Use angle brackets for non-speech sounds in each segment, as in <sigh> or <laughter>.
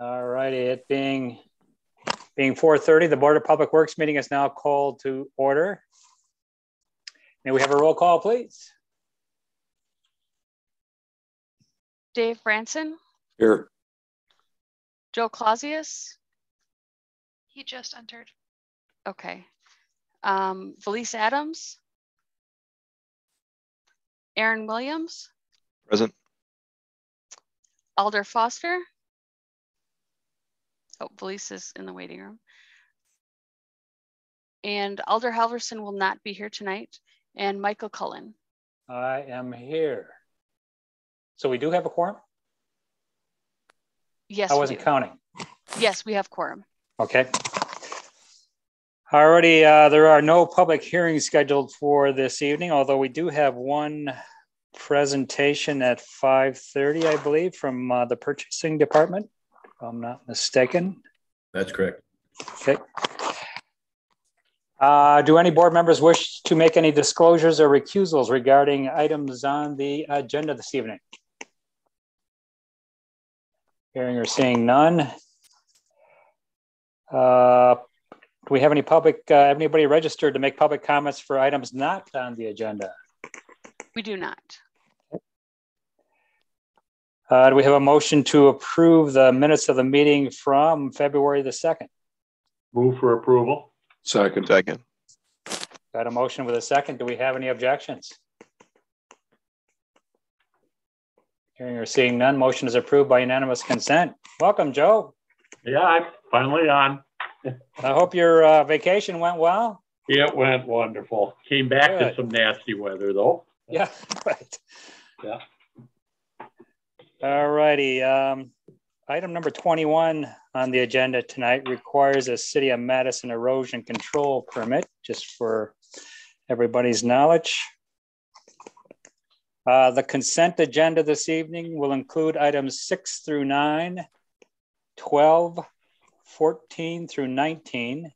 All righty, it being being 4:30, the Board of Public Works meeting is now called to order. May we have a roll call, please? Dave Branson, Here. Joe Clausius. He just entered. Okay. Um, Valise Adams. Aaron Williams, Present. Alder Foster. Oh, Valise is in the waiting room. And Alder Halverson will not be here tonight, and Michael Cullen. I am here. So we do have a quorum? Yes, I wasn't counting. Yes, we have quorum. Okay. Already, uh, there are no public hearings scheduled for this evening, although we do have one presentation at 5:30, I believe, from uh, the purchasing department, I'm not mistaken. That's correct. Okay. Uh, do any board members wish to make any disclosures or recusals regarding items on the agenda this evening? Hearing or seeing none. Uh, do we have any public, uh, anybody registered to make public comments for items not on the agenda? We do not. Uh, do we have a motion to approve the minutes of the meeting from February the 2nd? Move for approval. Second. Second. Got a motion with a second. Do we have any objections? Hearing or seeing none, motion is approved by unanimous consent. Welcome, Joe. Yeah, I'm finally on. <laughs> I hope your uh, vacation went well. It went wonderful. Came back to some nasty weather though. Yeah, <laughs> right. Yeah. All righty. Um, item number 21 on the agenda tonight requires a City of Madison erosion control permit, just for everybody's knowledge. Uh, the consent agenda this evening will include items six through nine, 12, 14 through 19,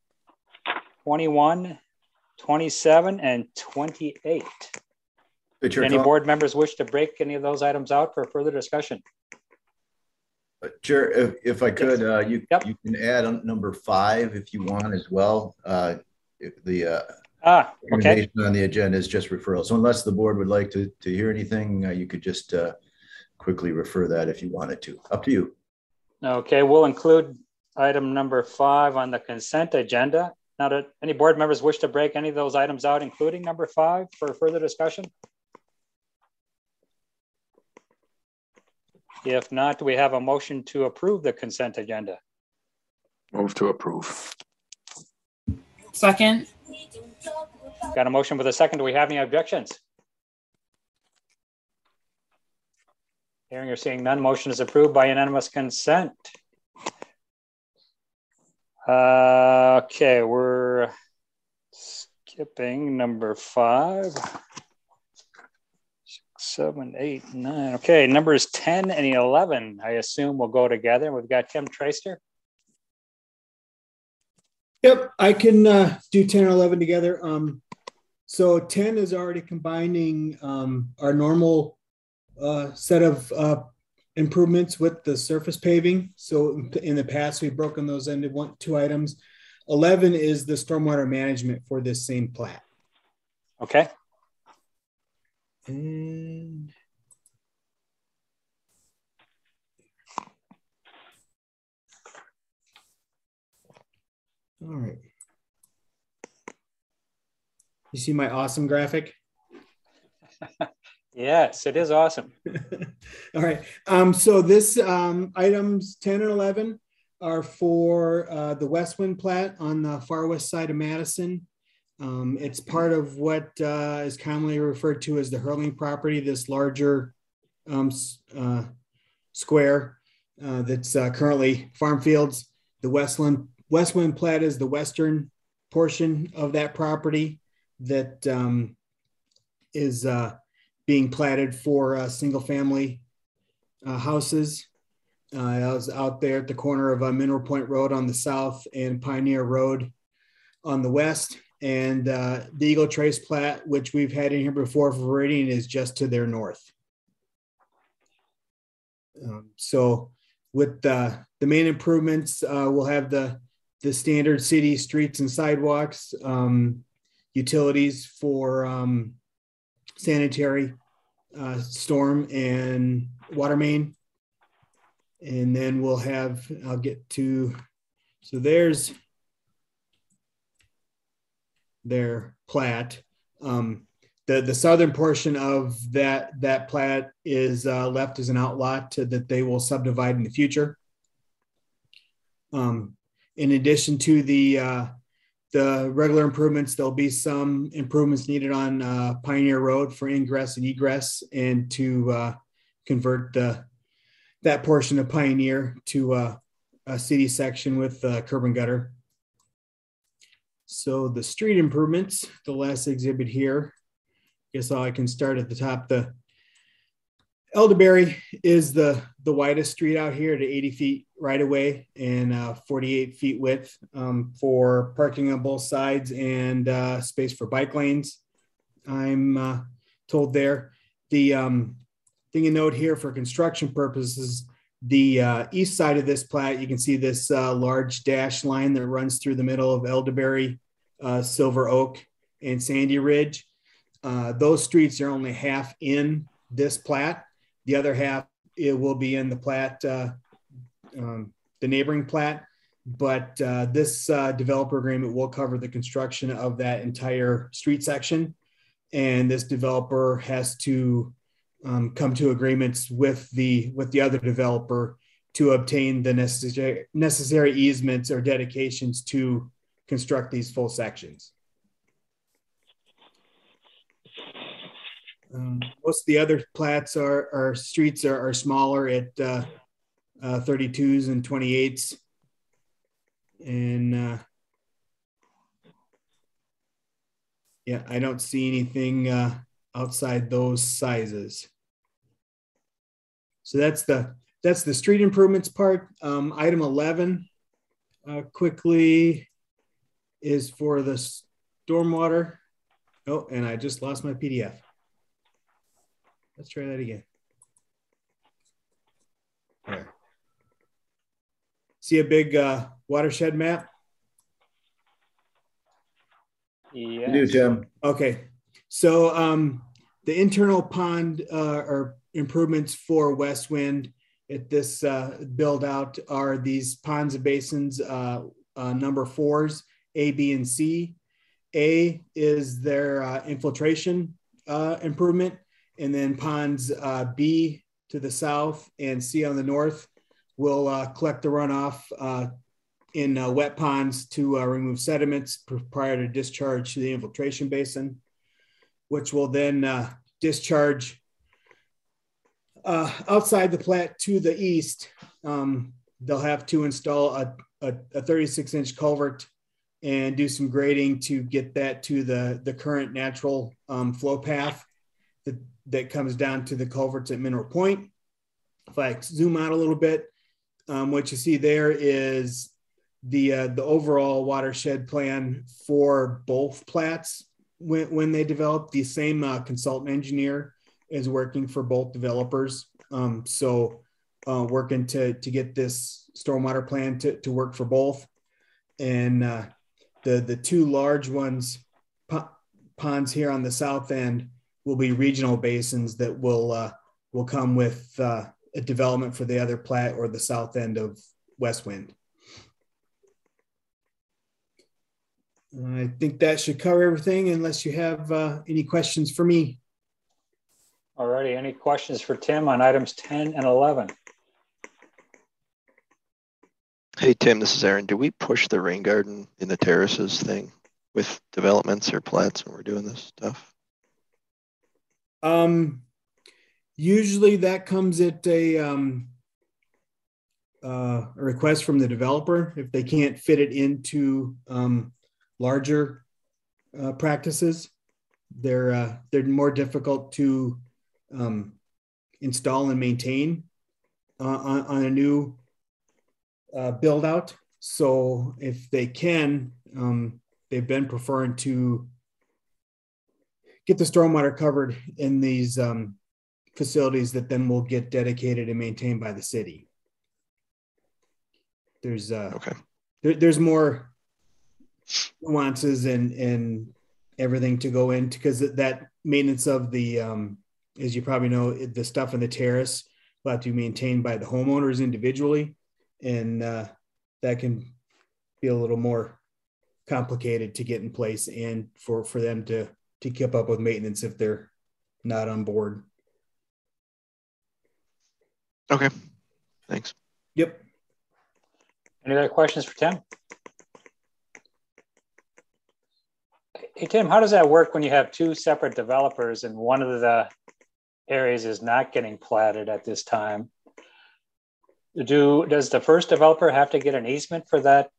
21, 27, and 28. Hey, Chair, Any board members wish to break any of those items out for further discussion? uh, Chair, if, if I could, uh, you, Yep. you can add on number five if you want as well. Uh, if the, uh, Ah, okay, recommendation on the agenda is just referral. So unless the board would like to, to hear anything, uh, you could just, uh, quickly refer that if you wanted to. Up to you. okay, we'll include item number five on the consent agenda. Now, do any board members wish to break any of those items out, including number five, for further discussion? If not, do we have a motion to approve the consent agenda? Move to approve. Second, Got a motion with a second. Do we have any objections? Hearing or seeing none, motion is approved by unanimous consent. Uh, okay, we're skipping number five. Seven, eight, nine. Okay, numbers 10 and 11, I assume will go together. We've got Tim Troester. Yep, I can uh, do 10 and 11 together. Um, so 10 is already combining um, our normal uh, set of uh, improvements with the surface paving. So in the past, we've broken those into one, two items. 11 is the stormwater management for this same plat. Okay, And all right. You see my awesome graphic? <laughs> yes, it is awesome. <laughs> All right. Um, so this um, items 10 and 11 are for uh, the West Wind plat on the far west side of Madison. Um, it's part of what uh, is commonly referred to as the Hurling property, this larger um, uh, square uh, that's uh, currently farm fields. The Westland West Wind plat is the western portion of that property that um, is uh, being platted for uh, single family houses. I was out there at the corner of Mineral Point Road on the south and Pioneer Road on the west. And uh, the Eagle Trace plat, which we've had in here before for Veridian, is just to their north. Um, so with the, the main improvements, uh, we'll have the, the standard city streets and sidewalks, um, utilities for, um, sanitary, uh, storm and water main. And then we'll have, I'll get to, so there's their plat. Um, the, the southern portion of that, that plat is uh, left as an outlot to, that they will subdivide in the future. Um, in addition to the, uh, the regular improvements, there'll be some improvements needed on uh, Pioneer Road for ingress and egress and to uh, convert the, that portion of Pioneer to uh, a city section with uh, curb and gutter. So the street improvements, the last exhibit here, guess I can start at the top. The Elderberry is the the widest street out here to 80 feet right away and uh, 48 feet width um, for parking on both sides and uh, space for bike lanes. I'm uh, told there. The um, thing to note here for construction purposes, the uh, east side of this plat, you can see this uh, large dash line that runs through the middle of Elderberry, uh, Silver Oak, and Sandy Ridge. Uh, those streets are only half in this plat. The other half it will be in the plat, uh, um, the neighboring plat. But uh, this developer agreement will cover the construction of that entire street section, and this developer has to um, come to agreements with the with the other developer to obtain the necessary necessary easements or dedications to construct these full sections. Um, most of the other plats are, are streets are, are smaller at uh, uh, 32s and 28s. And uh, yeah, I don't see anything uh, outside those sizes. So that's the that's the street improvements part. Um, item 11 uh, quickly is for the stormwater. Oh, and I just lost my PDF. Let's try that again. There. See a big uh, watershed map? You do, Yes. Tim. Okay, so um, the internal pond uh, or improvements for West Wind at this uh, build out are these ponds and basins, uh, uh, number fours, A, B, and C. A is their uh, infiltration uh, improvement, and then ponds uh, B to the south and C on the north will collect the runoff in wet ponds to remove sediments prior to discharge to the infiltration basin, which will then discharge uh, outside the plat to the east. Um, they'll have to install a, a, a 36 inch culvert and do some grading to get that to the, the current natural um, flow path that, that comes down to the culverts at Mineral Point. If I zoom out a little bit, um, what you see there is the uh, the overall watershed plan for both plats when, when they developed The same uh, consultant engineer is working for both developers. Um, so uh, working to to get this stormwater plan to, to work for both. And uh, the the two large ones po- ponds here on the south end will be regional basins that will uh, will come with uh, a development for the other plat or the south end of West Wind. I think that should cover everything unless you have uh, any questions for me. All righty, any questions for Tim on items 10 and 11? Hey, Tim, this is Aaron. Do we push the rain garden in the terraces thing with developments or plats when we're doing this stuff? Um, usually that comes at a, um, uh, a request from the developer if they can't fit it into um, larger uh, practices. They're uh, they're more difficult to um, install and maintain uh, on, on a new uh, build out. So if they can, um, they've been preferring to get the stormwater covered in these um, facilities that then will get dedicated and maintained by the city. there's uh, Okay. there, there's more nuances and and everything to go into because that maintenance of the um, as you probably know the stuff in the terrace will have to be maintained by the homeowners individually and uh, that can be a little more complicated to get in place and for for them to to keep up with maintenance if they're not on board Okay. Thanks. yep Any other questions for Tim? Hey, Tim, how does that work when you have two separate developers and one of the areas is not getting platted at this time? Do, does the first developer have to get an easement for that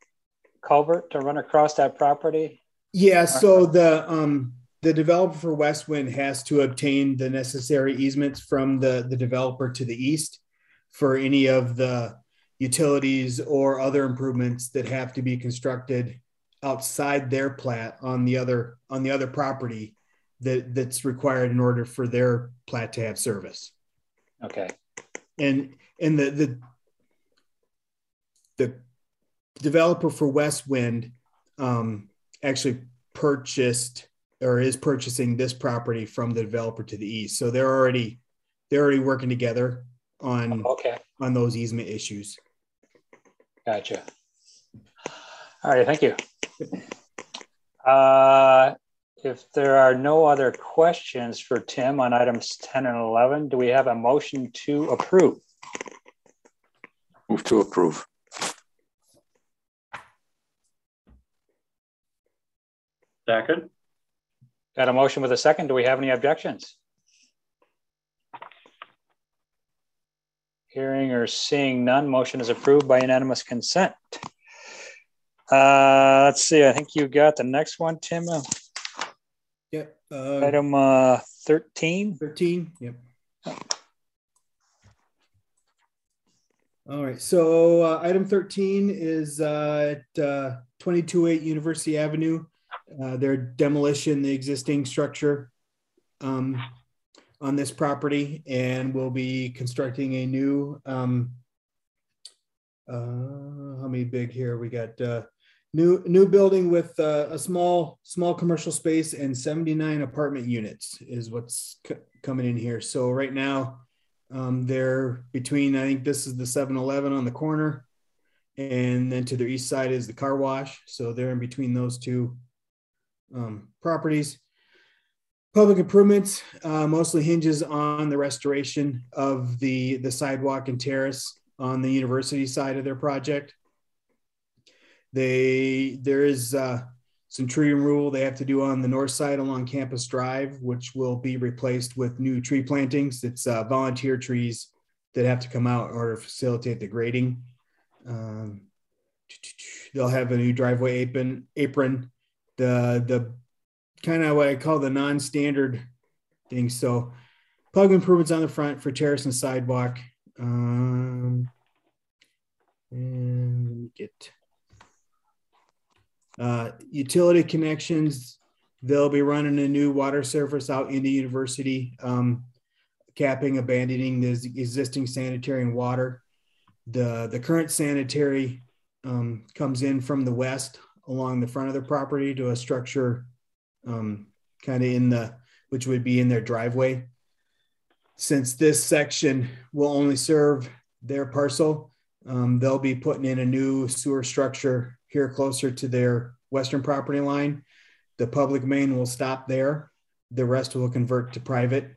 culvert to run across that property? Yeah, so the um the developer for West Wind has to obtain the necessary easements from the the developer to the east for any of the utilities or other improvements that have to be constructed outside their plat on the other on the other property that that's required in order for their plat to have service. Okay, And and the the the developer for West Wind um, actually purchased or is purchasing this property from the developer to the east. So they're already they're already working together on okay, on those easement issues. gotcha. All right, thank you. Uh, if there are no other questions for Tim on items 10 and 11, do we have a motion to approve? Move to approve. Second, Got a motion with a second. Do we have any objections? Hearing or seeing none, motion is approved by unanimous consent. Uh, let's see, I think you got the next one, Tim. Uh, Item uh, 13. 13. Yep. All right. So uh, item 13 is uh, at uh, 228 University Avenue. Uh, their demolition, the existing structure um, on this property, and we'll be constructing a new. Um, uh, how many big here? We got uh, new new building with uh, a small small commercial space and 79 apartment units is what's c- coming in here. So right now, um, they're between. I think this is the 7-Eleven on the corner, and then to the east side is the car wash. So they're in between those two um, properties. Public improvements uh, mostly hinges on the restoration of the the sidewalk and terrace on the university side of their project. They there is some tree removal they have to do on the north side along Campus Drive, which will be replaced with new tree plantings. It's uh, volunteer trees that have to come out in order to facilitate the grading. Um, they'll have a new driveway apron. Apron, the the kind of what I call the non-standard thing. So, plug improvements on the front for terrace and sidewalk. Um, and get uh, utility connections. They'll be running a new water service out into university, um, capping, abandoning the existing sanitary and water. The, the current sanitary um, comes in from the west along the front of the property to a structure um, kind of in the, which would be in their driveway. Since this section will only serve their parcel, um, they'll be putting in a new sewer structure here closer to their western property line. The public main will stop there. The rest will convert to private,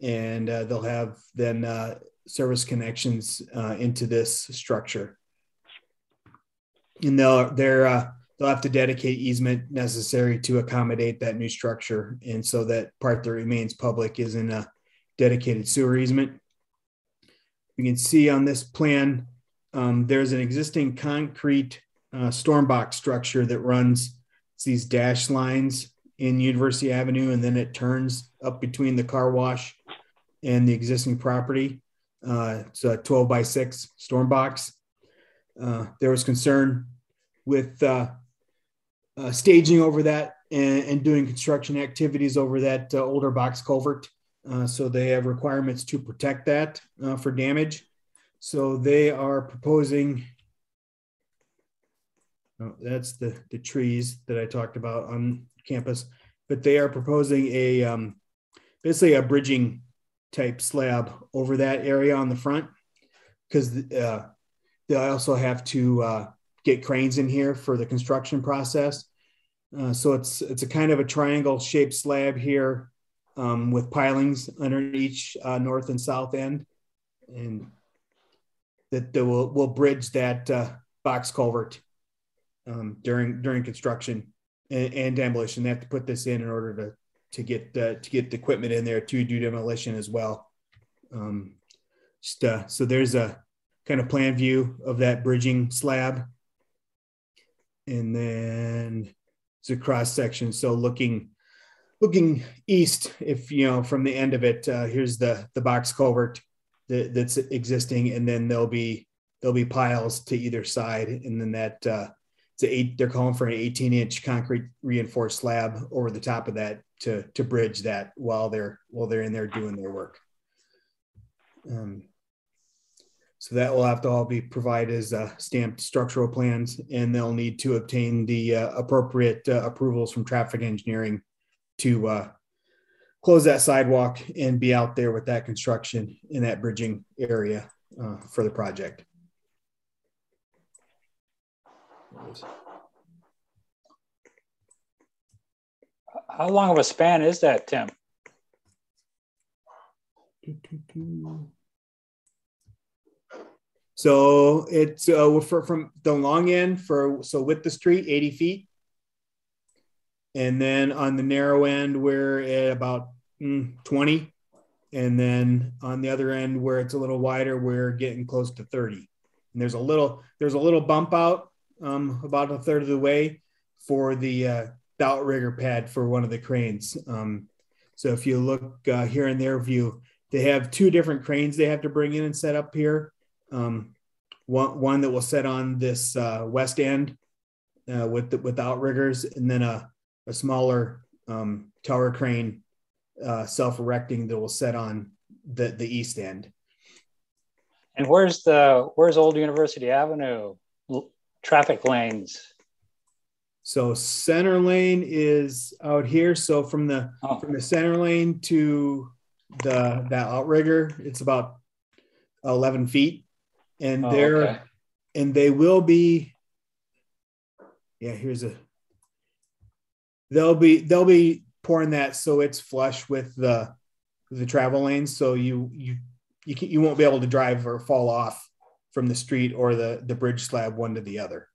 and uh, they'll have then uh, service connections uh, into this structure. And they'll they're uh, they'll have to dedicate easement necessary to accommodate that new structure, and so that part that remains public is in a dedicated sewer easement. You can see on this plan, um, there's an existing concrete uh, storm box structure that runs these dash lines in University Avenue, and then it turns up between the car wash and the existing property. Uh, it's a 12 by 6 storm box. Uh, there was concern with uh, uh, staging over that and, and, doing construction activities over that uh, older box culvert. Uh, so they have requirements to protect that for damage. So they are proposing Oh, that's the, the trees that I talked about on campus, but they are proposing a, um, basically a bridging type slab over that area on the front. Cause, uh, they also have to, uh, get cranes in here for the construction process. Uh, so it's, it's a kind of a triangle shaped slab here, um, with pilings under each, uh, north and south end. And that, will, will bridge that, uh, box culvert um, during during construction and, and, demolition. They have to put this in in order to to get uh, to get the equipment in there to do demolition as well. Um, just uh, so there's a kind of plan view of that bridging slab, and then it's a cross section. So looking looking east, if you know from the end of it, uh, here's the the box culvert that, that's existing, and then there'll be there'll be piles to either side, and then that uh, it's eight. They're calling for an 18 inch concrete reinforced slab over the top of that to to bridge that while they're while they're in there doing their work. Um, so that will have to all be provided as uh, stamped structural plans, and they'll need to obtain the uh, appropriate uh, approvals from traffic engineering to uh, close that sidewalk and be out there with that construction in that bridging area uh, for the project. How long of a span is that, Tim? So it's uh, for, from the long end for so with the street 80 feet, and then on the narrow end we're at about mm, 20, and then on the other end where it's a little wider we're getting close to 30. And there's a little there's a little bump out um, about a third of the way for the, uh, the outrigger pad for one of the cranes. Um, so if you look uh, here in their view, they have two different cranes they have to bring in and set up here. Um, one, one that will set on this uh, west end uh, with the, with outriggers, and then a, a smaller um, tower crane uh, self-erecting that will set on the, the east end. And where's the where's Old University Avenue traffic lanes? So center lane is out here. So from the oh. from the center lane to the that outrigger, it's about eleven feet, and oh, they're okay. and they will be. Yeah, here's a. They'll be they'll be pouring that so it's flush with the the travel lanes, so you you you can, you won't be able to drive or fall off from the street or the the bridge slab one to the other.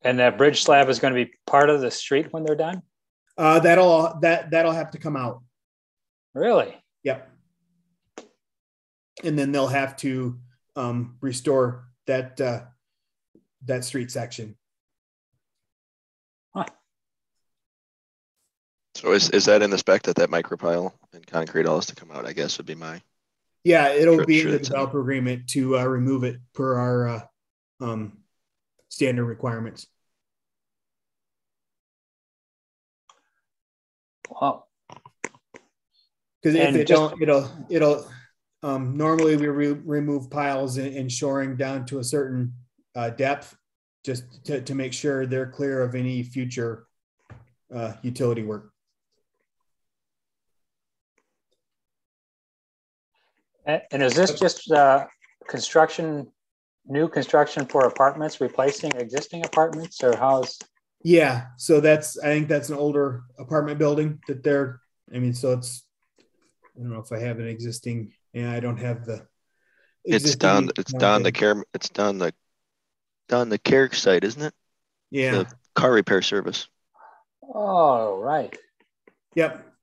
And that bridge slab is going to be part of the street when they're done. Uh, that'll that that'll have to come out. Really? Yep. And then they'll have to um, restore that uh, that street section. So is, is that in the spec that that micropile and concrete all has to come out? I guess would be my. Yeah, it'll be in the developer agreement to uh, remove it per our uh, um, standard requirements. Wow. Because if they don't, it'll it'll um, normally we re- remove piles and, and, shoring down to a certain uh, depth, just to, to make sure they're clear of any future uh, utility work. And is this just uh, construction, new construction for apartments, replacing existing apartments, or how's? Yeah, so that's I think that's an older apartment building that they're. I mean, so it's. I don't know if I have an existing. Yeah, I don't have the. It's down. It's down the care. It's down the, down the care site, isn't it? Yeah. The car repair service. Oh right. Yep.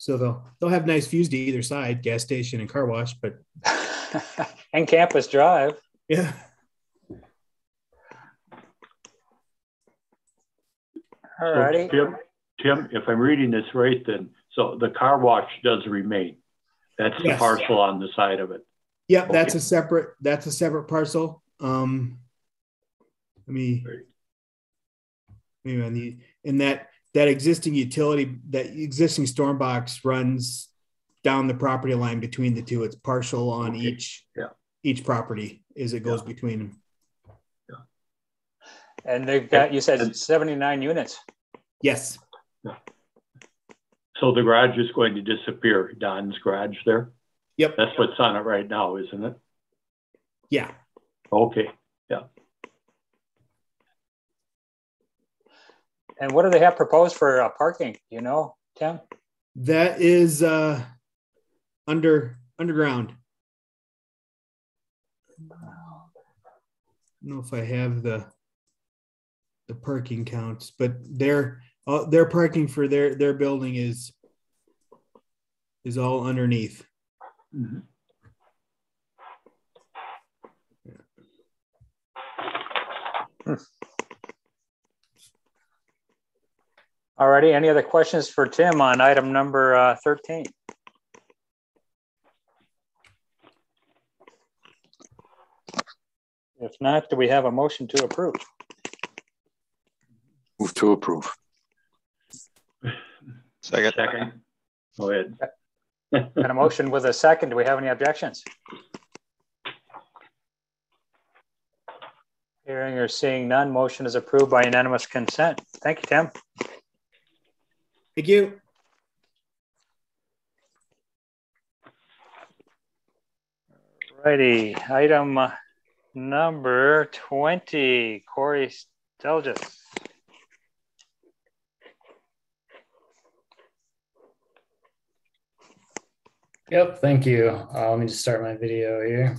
So they'll they'll have nice views to either side, gas station and car wash, but <laughs> and campus drive. Yeah. All righty. Tim, Tim, if I'm reading this right, then so the car wash does remain. That's yes. the parcel on the side of it. Yep, okay. that's a separate that's a separate parcel. Um let me maybe on the in that that existing utility, that existing storm box runs down the property line between the two. It's partial on Okay. each Yeah. each property as it goes between them. Yeah. And they've got, you said And- 79 units. Yes. So the garage is going to disappear, Don's garage there? Yep. That's what's on it right now, isn't it? Yeah. Okay, And what do they have proposed for uh, parking? You know, Tim? That is uh under underground. I don't know if I have the the parking counts, but their uh, their parking for their their building is is all underneath. Mhm. Alrighty, any other questions for Tim on item number uh, 13? If not, do we have a motion to approve? Move to approve. Second. second. Go ahead. And a motion with a second, do we have any objections? Hearing or seeing none, motion is approved by unanimous consent. Thank you, Tim. Thank you. Righty, item uh, number 20, Corey Stelljes. Yep, thank you. Uh, let me just start my video here.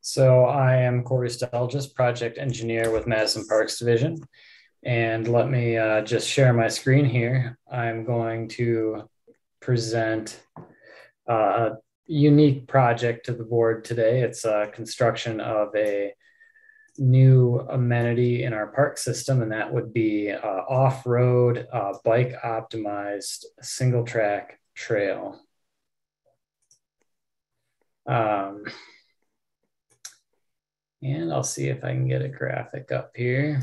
So I am Corey Stelljes, project engineer with Madison Parks Division. And let me uh, just share my screen here. I'm going to present uh, a unique project to the board today. It's a construction of a new amenity in our park system, and that would be uh, off-road, uh, bike optimized, single track trail. Um, and I'll see if I can get a graphic up here.